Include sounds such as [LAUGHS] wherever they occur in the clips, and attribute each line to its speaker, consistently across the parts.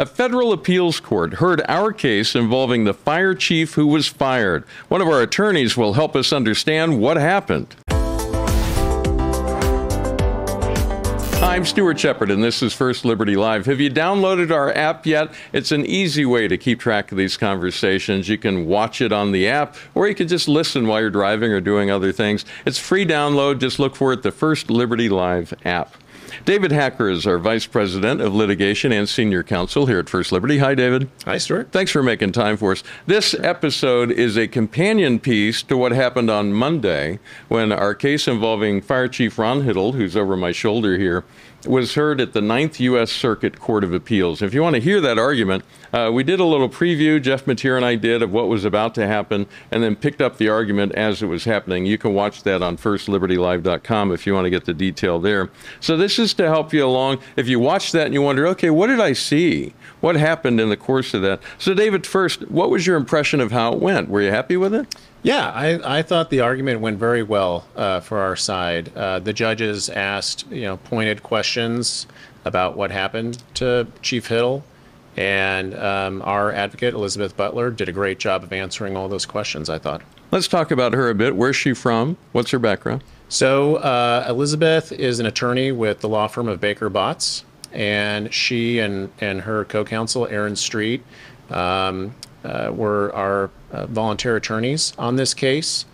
Speaker 1: A federal appeals court heard our case involving the fire chief who was fired. One of our attorneys will help us understand what happened. I'm Stuart Shepard, and this is First Liberty Live. Have you downloaded our app yet? It's an easy way to keep track of these conversations. You can watch it on the app, or you can just listen while you're driving or doing other things. It's free download. Just look for it, the First Liberty Live app. David Hacker is our Vice President of Litigation and Senior Counsel here at First Liberty. Hi, David.
Speaker 2: Hi, Stuart.
Speaker 1: Thanks for making time for us. This episode is a companion piece to what happened on Monday when our case involving Fire Chief Ron Hittle, who's over my shoulder here, was heard at the Ninth U.S. Circuit Court of Appeals. If you want to hear that argument, uh, we did a little preview, Jeff Mateer and I did, of what was about to happen, and then picked up the argument as it was happening. You can watch that on FirstLibertyLive.com if you want to get the detail there. So this is to help you along. If you watch that and you wonder, okay, what did I see? What happened in the course of that? So, David, first, what was your impression of how it went? Were you happy with it?
Speaker 2: Yeah, I, I thought the argument went very well uh, for our side. Uh, the judges asked, you know, pointed questions about what happened to Chief Hittle, and um, our advocate Elizabeth Butler did a great job of answering all those questions. I thought.
Speaker 1: Let's talk about her a bit. Where's she from? What's her background?
Speaker 2: So uh, Elizabeth is an attorney with the law firm of Baker Botts, and she and and her co-counsel Aaron Streett um, uh, were our uh, volunteer attorneys on this case.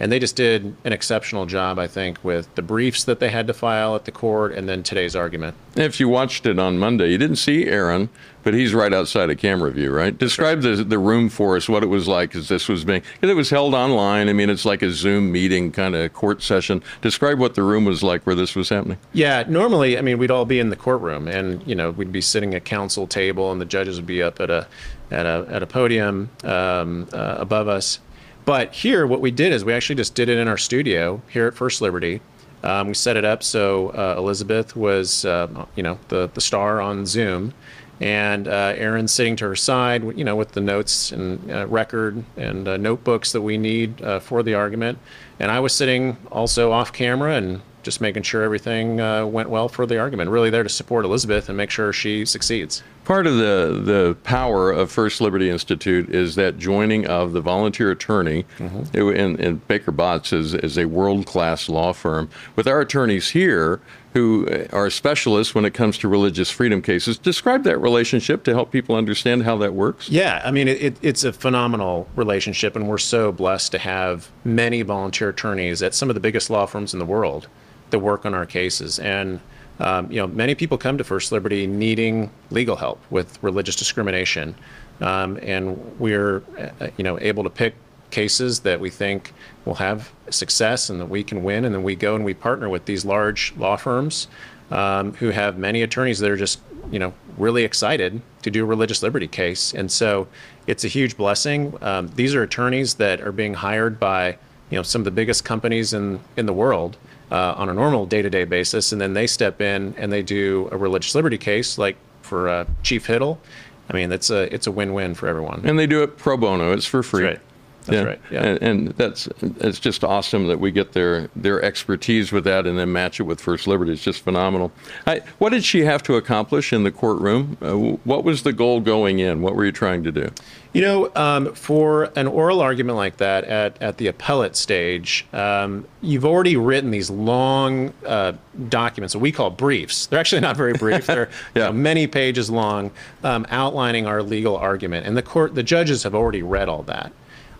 Speaker 2: And they just did an exceptional job, I think, with the briefs that they had to file at the court and then today's argument.
Speaker 1: If you watched it on Monday, you didn't see Aaron, but he's right outside of camera view, right? Describe the, the room for us, what it was like as this was being, because it was held online. I mean, it's like a Zoom meeting kind of court session. Describe what the room was like where this was happening.
Speaker 2: Yeah, normally, I mean, we'd all be in the courtroom and, you know, we'd be sitting at counsel table and the judges would be up at a, at a, at a podium um, uh, above us but here, what we did is we actually just did it in our studio here at First Liberty. Um, we set it up so uh, Elizabeth was, uh, you know, the the star on Zoom, and uh, Aaron sitting to her side, you know, with the notes and uh, record and uh, notebooks that we need uh, for the argument. And I was sitting also off camera and just making sure everything went well for the argument. Really there to support Elizabeth and make sure she succeeds.
Speaker 1: Part of the, the power of First Liberty Institute is that joining of the volunteer attorney, mm-hmm. and, and, Baker Botts is, is a world class law firm, with our attorneys here who are specialists when it comes to religious freedom cases. Describe that relationship to help people understand how that works.
Speaker 2: Yeah, I mean, it, it's a phenomenal relationship, and we're so blessed to have many volunteer attorneys at some of the biggest law firms in the world that work on our cases. And um, you know, many people come to First Liberty needing legal help with religious discrimination, um, and we're uh, you know able to pick cases that we think will have success and that we can win, and then we go and we partner with these large law firms um, who have many attorneys that are just you know really excited to do a religious liberty case, and so it's a huge blessing. Um, these are attorneys that are being hired by you know some of the biggest companies in in the world uh, on a normal day-to-day basis, and then they step in and they do a religious liberty case, like for uh, Chief Hittle. I mean, it's a it's a win-win for everyone.
Speaker 1: And they do it pro bono; it's for free.
Speaker 2: Right. That's
Speaker 1: yeah.
Speaker 2: right. Yeah.
Speaker 1: And, and, that's it's just awesome that we get their their expertise with that and then match it with First Liberty. It's just phenomenal. I, what did she have to accomplish in the courtroom? Uh, what was the goal going in? What were you trying to do?
Speaker 2: You know, um, for an oral argument like that at, at the appellate stage, um, you've already written these long uh, documents that we call briefs. They're actually not very brief. They're [LAUGHS] yeah. you know, many pages long, um, outlining our legal argument, and the court, the judges have already read all that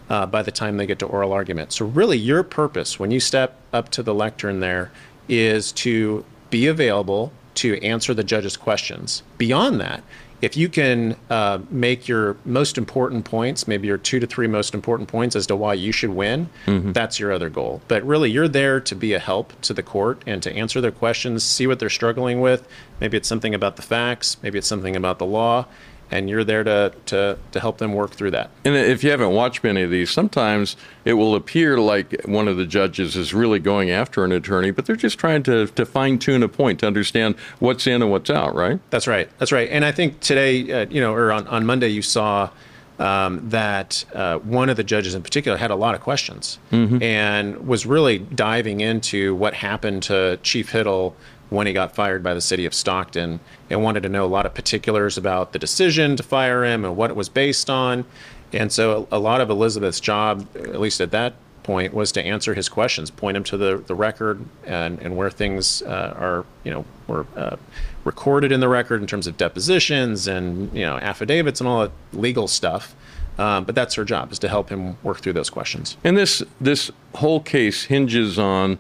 Speaker 2: uh, by the time they get to oral argument. So, really, your purpose when you step up to the lectern there is to be available to answer the judge's questions. Beyond that, if you can uh, make your most important points, maybe your two to three most important points as to why you should win, mm-hmm. that's your other goal. But really, you're there to be a help to the court and to answer their questions, see what they're struggling with. Maybe it's something about the facts, maybe it's something about the law, and you're there to, to, to help them work through that.
Speaker 1: And if you haven't watched many of these, sometimes it will appear like one of the judges is really going after an attorney, but they're just trying to, to fine tune a point to understand what's in and what's out, right?
Speaker 2: That's right. That's right. And I think today, uh, you know, or on, on Monday, you saw um, that uh, one of the judges in particular had a lot of questions mm-hmm. and was really diving into what happened to Chief Hittle when he got fired by the city of Stockton and wanted to know a lot of particulars about the decision to fire him and what it was based on. And so a lot of Elizabeth's job, at least at that point, was to answer his questions, point him to the, the record and, and where things uh, are, you know, were uh, recorded in the record in terms of depositions and, you know, affidavits and all that legal stuff. Um, but that's her job is to help him work through those questions.
Speaker 1: And this this whole case hinges on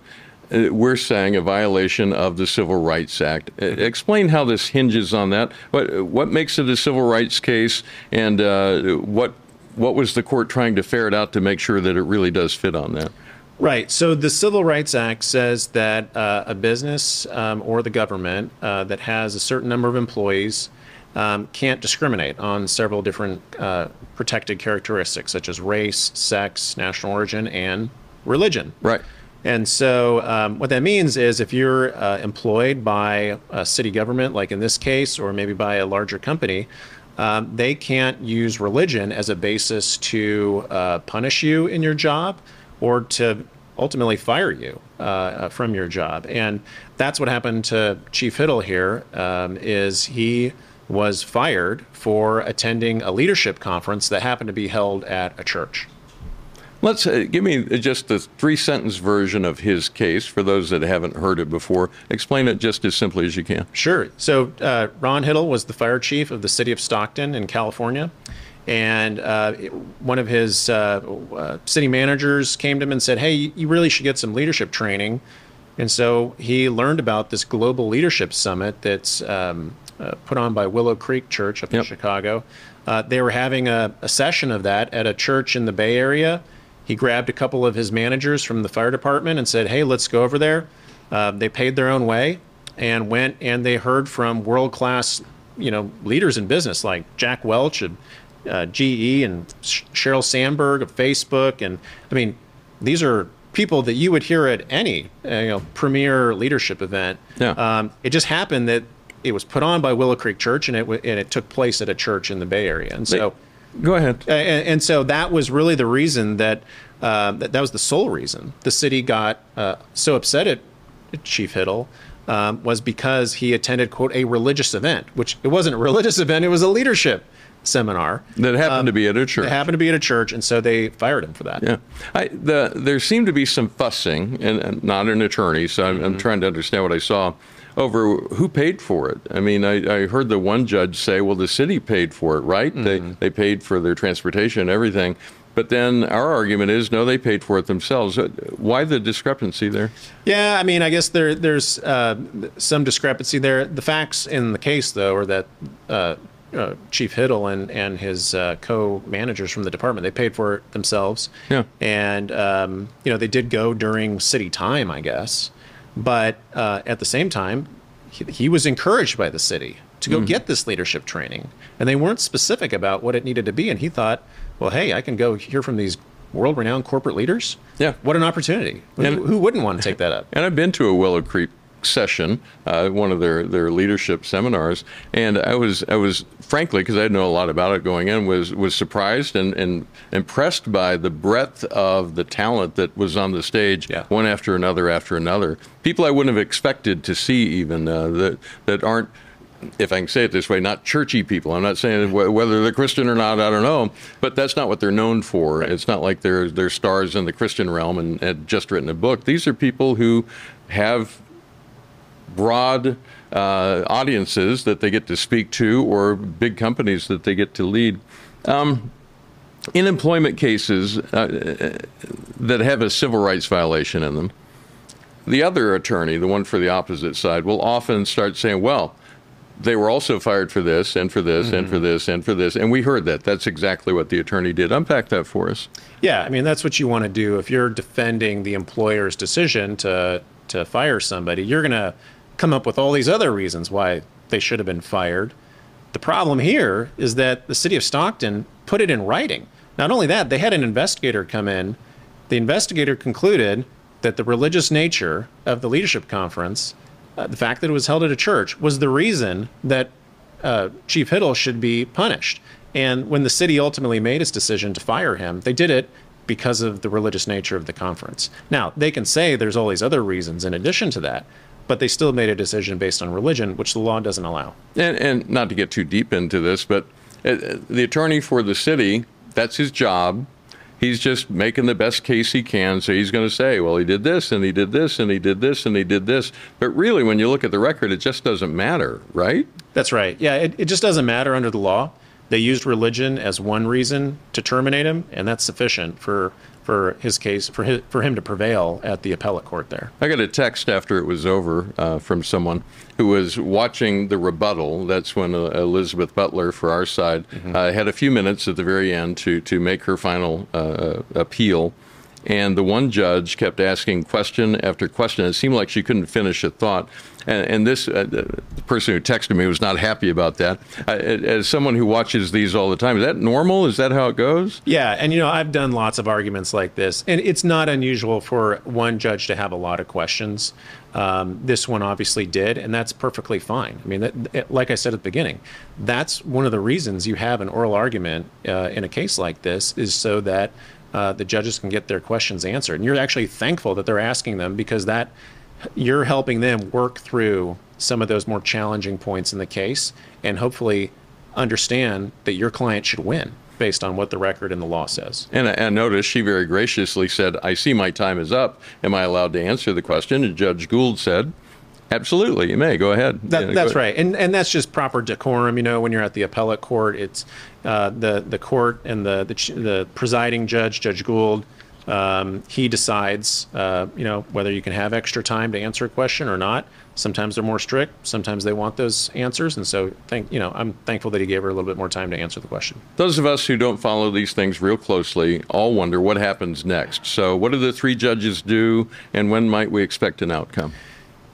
Speaker 1: we're saying a violation of the Civil Rights Act. Uh, explain how this hinges on that. What what makes it a civil rights case, and uh, what what was the court trying to ferret out to make sure that it really does fit on that?
Speaker 2: Right. So the Civil Rights Act says that uh, a business um, or the government uh, that has a certain number of employees um, can't discriminate on several different uh, protected characteristics, such as race, sex, national origin, and religion.
Speaker 1: Right.
Speaker 2: And so, um, what that means is if you're uh, employed by a city government, like in this case, or maybe by a larger company, um, they can't use religion as a basis to uh, punish you in your job or to ultimately fire you uh, from your job. And that's what happened to Chief Hittle here. Um, is he was fired for attending a leadership conference that happened to be held at a church.
Speaker 1: Let's uh, give me just the three sentence version of his case for those that haven't heard it before. Explain it just as simply as you can.
Speaker 2: Sure. So, uh, Ron Hittle was the fire chief of the city of Stockton in California. And uh, one of his uh, uh, city managers came to him and said, Hey, you really should get some leadership training. And so he learned about this global leadership summit that's um, uh, put on by Willow Creek Church up yep. in Chicago. Uh, they were having a, a, session of that at a church in the Bay Area. He grabbed a couple of his managers from the fire department and said, "Hey, let's go over there." Uh, they paid their own way and went and they heard from world class, you know, leaders in business like Jack Welch of uh, GE and Sheryl Sandberg of Facebook, and I mean, these are people that you would hear at any uh, you know premier leadership event.
Speaker 1: Yeah.
Speaker 2: Um, it just happened that it was put on by Willow Creek Church, and it and it took place at a church in the Bay Area. And so,
Speaker 1: go ahead.
Speaker 2: And, and so that was really the reason that, uh, that that was the sole reason the city got uh, so upset at Chief Hittle. Um, was because he attended quote a religious event, which it wasn't a [LAUGHS] religious event; it was a leadership seminar
Speaker 1: that happened um, to be at a church.
Speaker 2: It happened to be at a church, and so they fired him for that.
Speaker 1: Yeah, I, the, there seemed to be some fussing, and, and not an attorney, so I'm, mm-hmm. I'm, trying to understand what I saw over who paid for it. I mean, I, I, heard the one judge say, well, the city paid for it, right? Mm-hmm. They, they paid for their transportation and everything. But then our argument is no, they paid for it themselves. Uh, why the discrepancy there?
Speaker 2: Yeah, I mean, I guess there there's uh, some discrepancy there. The facts in the case, though, are that uh, uh, Chief Hittle and and his uh, co-managers from the department they paid for it themselves.
Speaker 1: Yeah,
Speaker 2: and um, you know they did go during city time, I guess. But uh, at the same time, he, he, was encouraged by the city to go mm. get this leadership training. And they weren't specific about what it needed to be. And he thought, well, hey, I can go hear from these world renowned corporate leaders.
Speaker 1: Yeah.
Speaker 2: What an opportunity. And, who, who wouldn't want to take that up?
Speaker 1: And I've been to a Willow Creek session, uh, one of their, their leadership seminars, and I was I was frankly because I didn't know a lot about it going in was was surprised and, and impressed by the breadth of the talent that was on the stage,
Speaker 2: yeah.
Speaker 1: one after another after another. People I wouldn't have expected to see even uh, that that aren't if I can say it this way, not churchy people. I'm not saying whether they're Christian or not, I don't know, but that's not what they're known for. Right. It's not like they're they're stars in the Christian realm and had just written a book. These are people who have broad uh, audiences that they get to speak to or big companies that they get to lead. Um, in employment cases uh, that have a civil rights violation in them, the other attorney, the one for the opposite side, will often start saying, well, they were also fired for this and for this mm-hmm. and for mm-hmm. this and for this. And we heard that. That's exactly what the attorney did. Unpack that for us.
Speaker 2: Yeah, I mean, that's what you want to do. If you're defending the employer's decision to, to fire somebody, you're going to come up with all these other reasons why they should have been fired. The problem here is that the city of Stockton put it in writing. Not only that, they had an investigator come in. The investigator concluded that the religious nature of the leadership conference, uh, the fact that it was held at a church, was the reason that uh, Chief Hittle should be punished. And when the city ultimately made its decision to fire him, they did it because of the religious nature of the conference. Now, they can say there's all these other reasons in addition to that, but they still made a decision based on religion, which the law doesn't allow.
Speaker 1: And, and not to get too deep into this, but uh, the attorney for the city, that's his job. He's just making the best case he can. So he's going to say, well, he did this and he did this and he did this and he did this. But really, when you look at the record, it just doesn't matter, right?
Speaker 2: That's right. Yeah, it, it just doesn't matter under the law. They used religion as one reason to terminate him, and that's sufficient for for his case for his, for him to prevail at the appellate court there.
Speaker 1: I got a text after it was over uh, from someone who was watching the rebuttal. That's when uh, Elizabeth Butler, for our side, mm-hmm. uh, had a few minutes at the very end to to make her final uh, uh, appeal. And the one judge kept asking question after question. It seemed like she couldn't finish a thought. And, and this uh, the person who texted me was not happy about that. Uh, as someone who watches these all the time, is that normal? Is that how it goes?
Speaker 2: Yeah, and you know I've done lots of arguments like this, and it's not unusual for one judge to have a lot of questions. Um, this one obviously did, and that's perfectly fine. I mean, that, like I said at the beginning, that's one of the reasons you have an oral argument uh, in a case like this is so that uh, the judges can get their questions answered. And you're actually thankful that they're asking them because that you're helping them work through some of those more challenging points in the case and hopefully understand that your client should win based on what the record and the law says.
Speaker 1: And, and notice she very graciously said, I see my time is up. Am I allowed to answer the question? And Judge Gould said, Absolutely, you may go ahead.
Speaker 2: That, yeah, that's go ahead. right, and and that's just proper decorum. You know, when you're at the appellate court, it's uh, the the court and the, the the presiding judge, Judge Gould. Um, he decides, uh, you know, whether you can have extra time to answer a question or not. Sometimes they're more strict. Sometimes they want those answers, and so thank you know I'm thankful that he gave her a little bit more time to answer the question.
Speaker 1: Those of us who don't follow these things real closely all wonder what happens next. So, what do the three judges do, and when might we expect an outcome?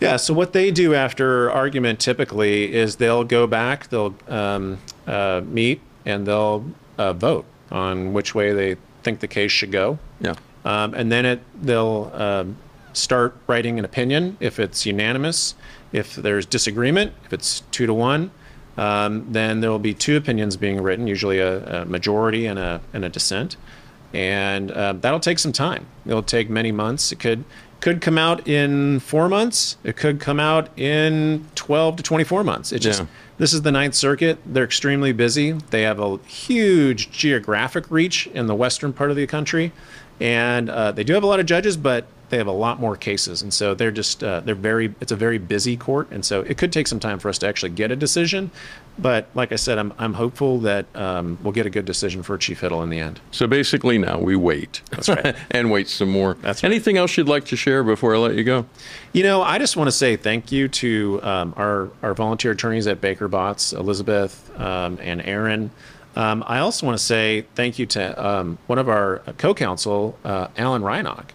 Speaker 2: Yeah, so what they do after argument typically is they'll go back, they'll um, uh, meet, and they'll uh, vote on which way they think the case should go.
Speaker 1: Yeah.
Speaker 2: Um, and then it, they'll um, start writing an opinion if it's unanimous. If there's disagreement, if it's two to one, um, then there will be two opinions being written, usually a, a majority and a, and a dissent. And uh, that'll take some time. It'll take many months. It could could come out in four months. It could come out in 12 to 24 months. It just, yeah. this is the Ninth Circuit. They're extremely busy. They have a huge geographic reach in the western part of the country. And uh, they do have a lot of judges, but they have a lot more cases, and so they're just uh, they're very. It's a very busy court, and so it could take some time for us to actually get a decision. But like I said, I'm I'm hopeful that um, we'll get a good decision for Chief Hittle in the end.
Speaker 1: So basically, now we wait.
Speaker 2: That's right, [LAUGHS]
Speaker 1: and wait some more.
Speaker 2: That's right.
Speaker 1: Anything else you'd like to share before I let you go?
Speaker 2: You know, I just want to say thank you to um, our our volunteer attorneys at Baker Botts, Elizabeth um, and Aaron. Um, I also want to say thank you to um, one of our co-counsel, uh, Alan Reinach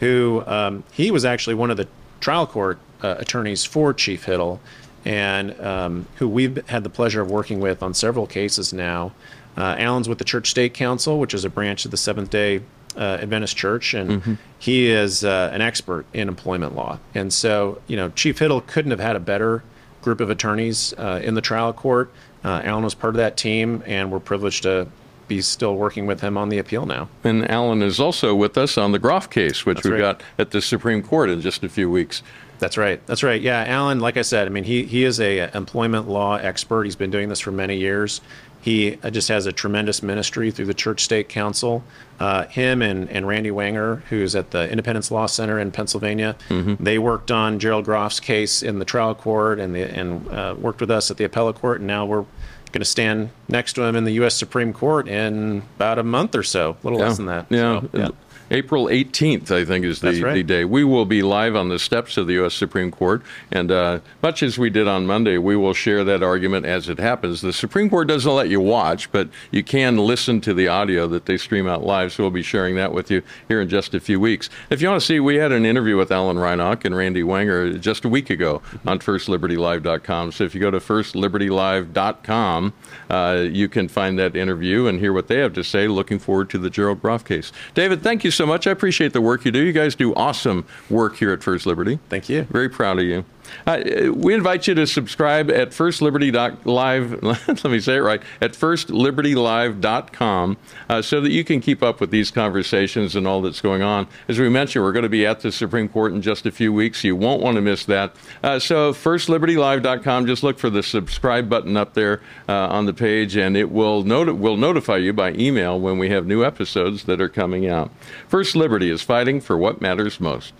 Speaker 2: who um, he was actually one of the trial court uh, attorneys for Chief Hittle, and um, who we've had the pleasure of working with on several cases now. Uh, Alan's with the Church State Council, which is a branch of the Seventh Day uh, Adventist Church, and mm-hmm. he is uh, an expert in employment law. And so, you know, Chief Hittle couldn't have had a better group of attorneys uh, in the trial court. Uh, Alan was part of that team, and we're privileged to be still working with him on the appeal now.
Speaker 1: And Alan is also with us on the Groff case, which
Speaker 2: That's
Speaker 1: we've
Speaker 2: right.
Speaker 1: got at the Supreme Court in just a few weeks.
Speaker 2: That's right. That's right. Yeah, Alan, like I said, I mean, he, he is a employment law expert. He's been doing this for many years. He uh, just has a tremendous ministry through the Church State Council. Uh, him and, and Randy Wenger, who's at the Independence Law Center in Pennsylvania, mm-hmm. they worked on Gerald Groff's case in the trial court and, the, and uh, worked with us at the appellate court. And now we're going to stand next to him in the U.S. Supreme Court in about a month or so, a little
Speaker 1: yeah.
Speaker 2: less than that.
Speaker 1: Yeah. So, yeah. April 18th, I think, is the,
Speaker 2: right.
Speaker 1: the day. We will be live on the steps of the U.S. Supreme Court. And uh, much as we did on Monday, we will share that argument as it happens. The Supreme Court doesn't let you watch, but you can listen to the audio that they stream out live. So we'll be sharing that with you here in just a few weeks. If you want to see, we had an interview with Alan Reinach and Randy Wenger just a week ago on FirstLibertyLive.com. So if you go to FirstLibertyLive.com, uh, you can find that interview and hear what they have to say. Looking forward to the Gerald Groff case. David, thank you so so much. I appreciate the work you do. You guys do awesome work here at First Liberty.
Speaker 2: Thank you.
Speaker 1: Very proud of you. Uh, we invite you to subscribe at firstliberty.live. [LAUGHS] Let me say it right at firstlibertylive.com uh, so that you can keep up with these conversations and all that's going on. As we mentioned, we're going to be at the Supreme Court in just a few weeks. You won't want to miss that. Uh, so, firstlibertylive.com, just look for the subscribe button up there uh, on the page, and it will, will notify you by email when we have new episodes that are coming out. First Liberty is fighting for what matters most.